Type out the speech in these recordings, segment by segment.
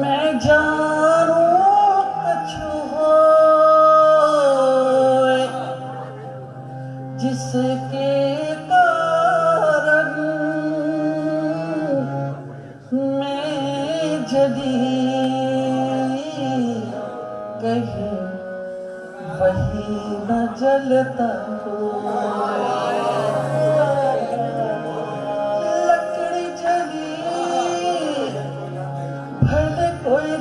मैं जानू कछु हो जिसके कारण मैं जगी कहीं वही न जलता।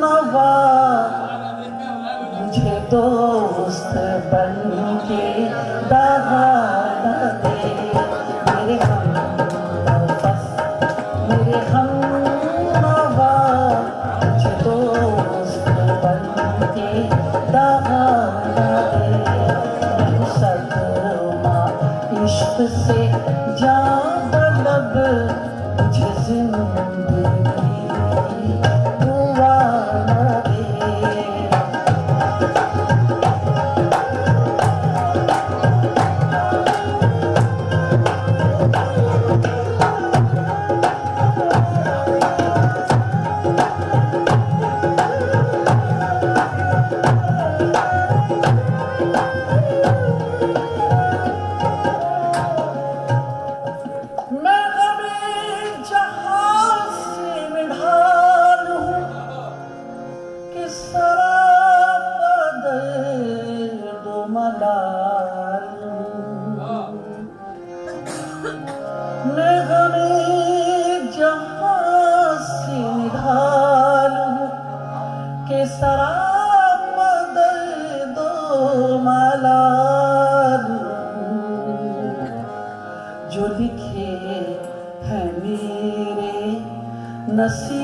नवा मुझे दोस्त बन के दहाना दे Nasci.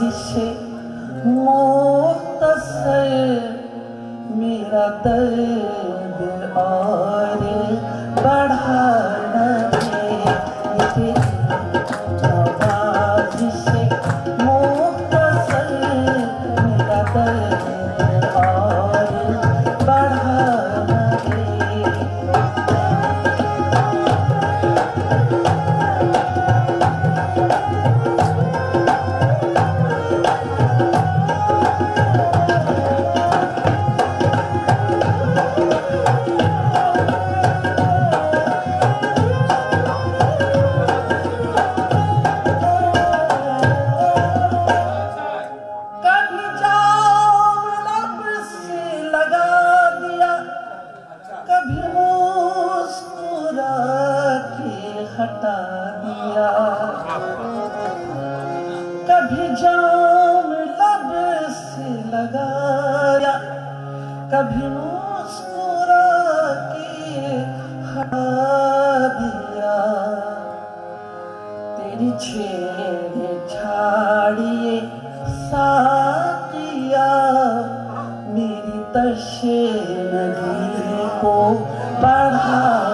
साजिश मुख्तसर मेरा दर्द और बढ़ा हटा दिया। कभी जाम लब से लगाया कभी मुस्कुरा के हटा दिया। तेरी छेड़े छाड़िए साकिया मेरी तशे नदी को बढ़ाना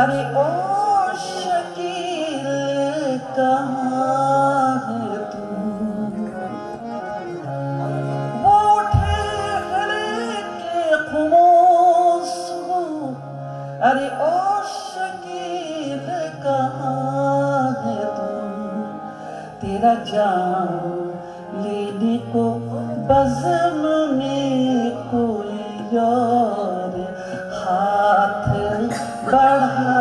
अरे ओ शकील कहाँ है तू? वो के खुशबू अरे ओ शकील कहाँ है तू? तेरा जान लेने को बज़म Bye.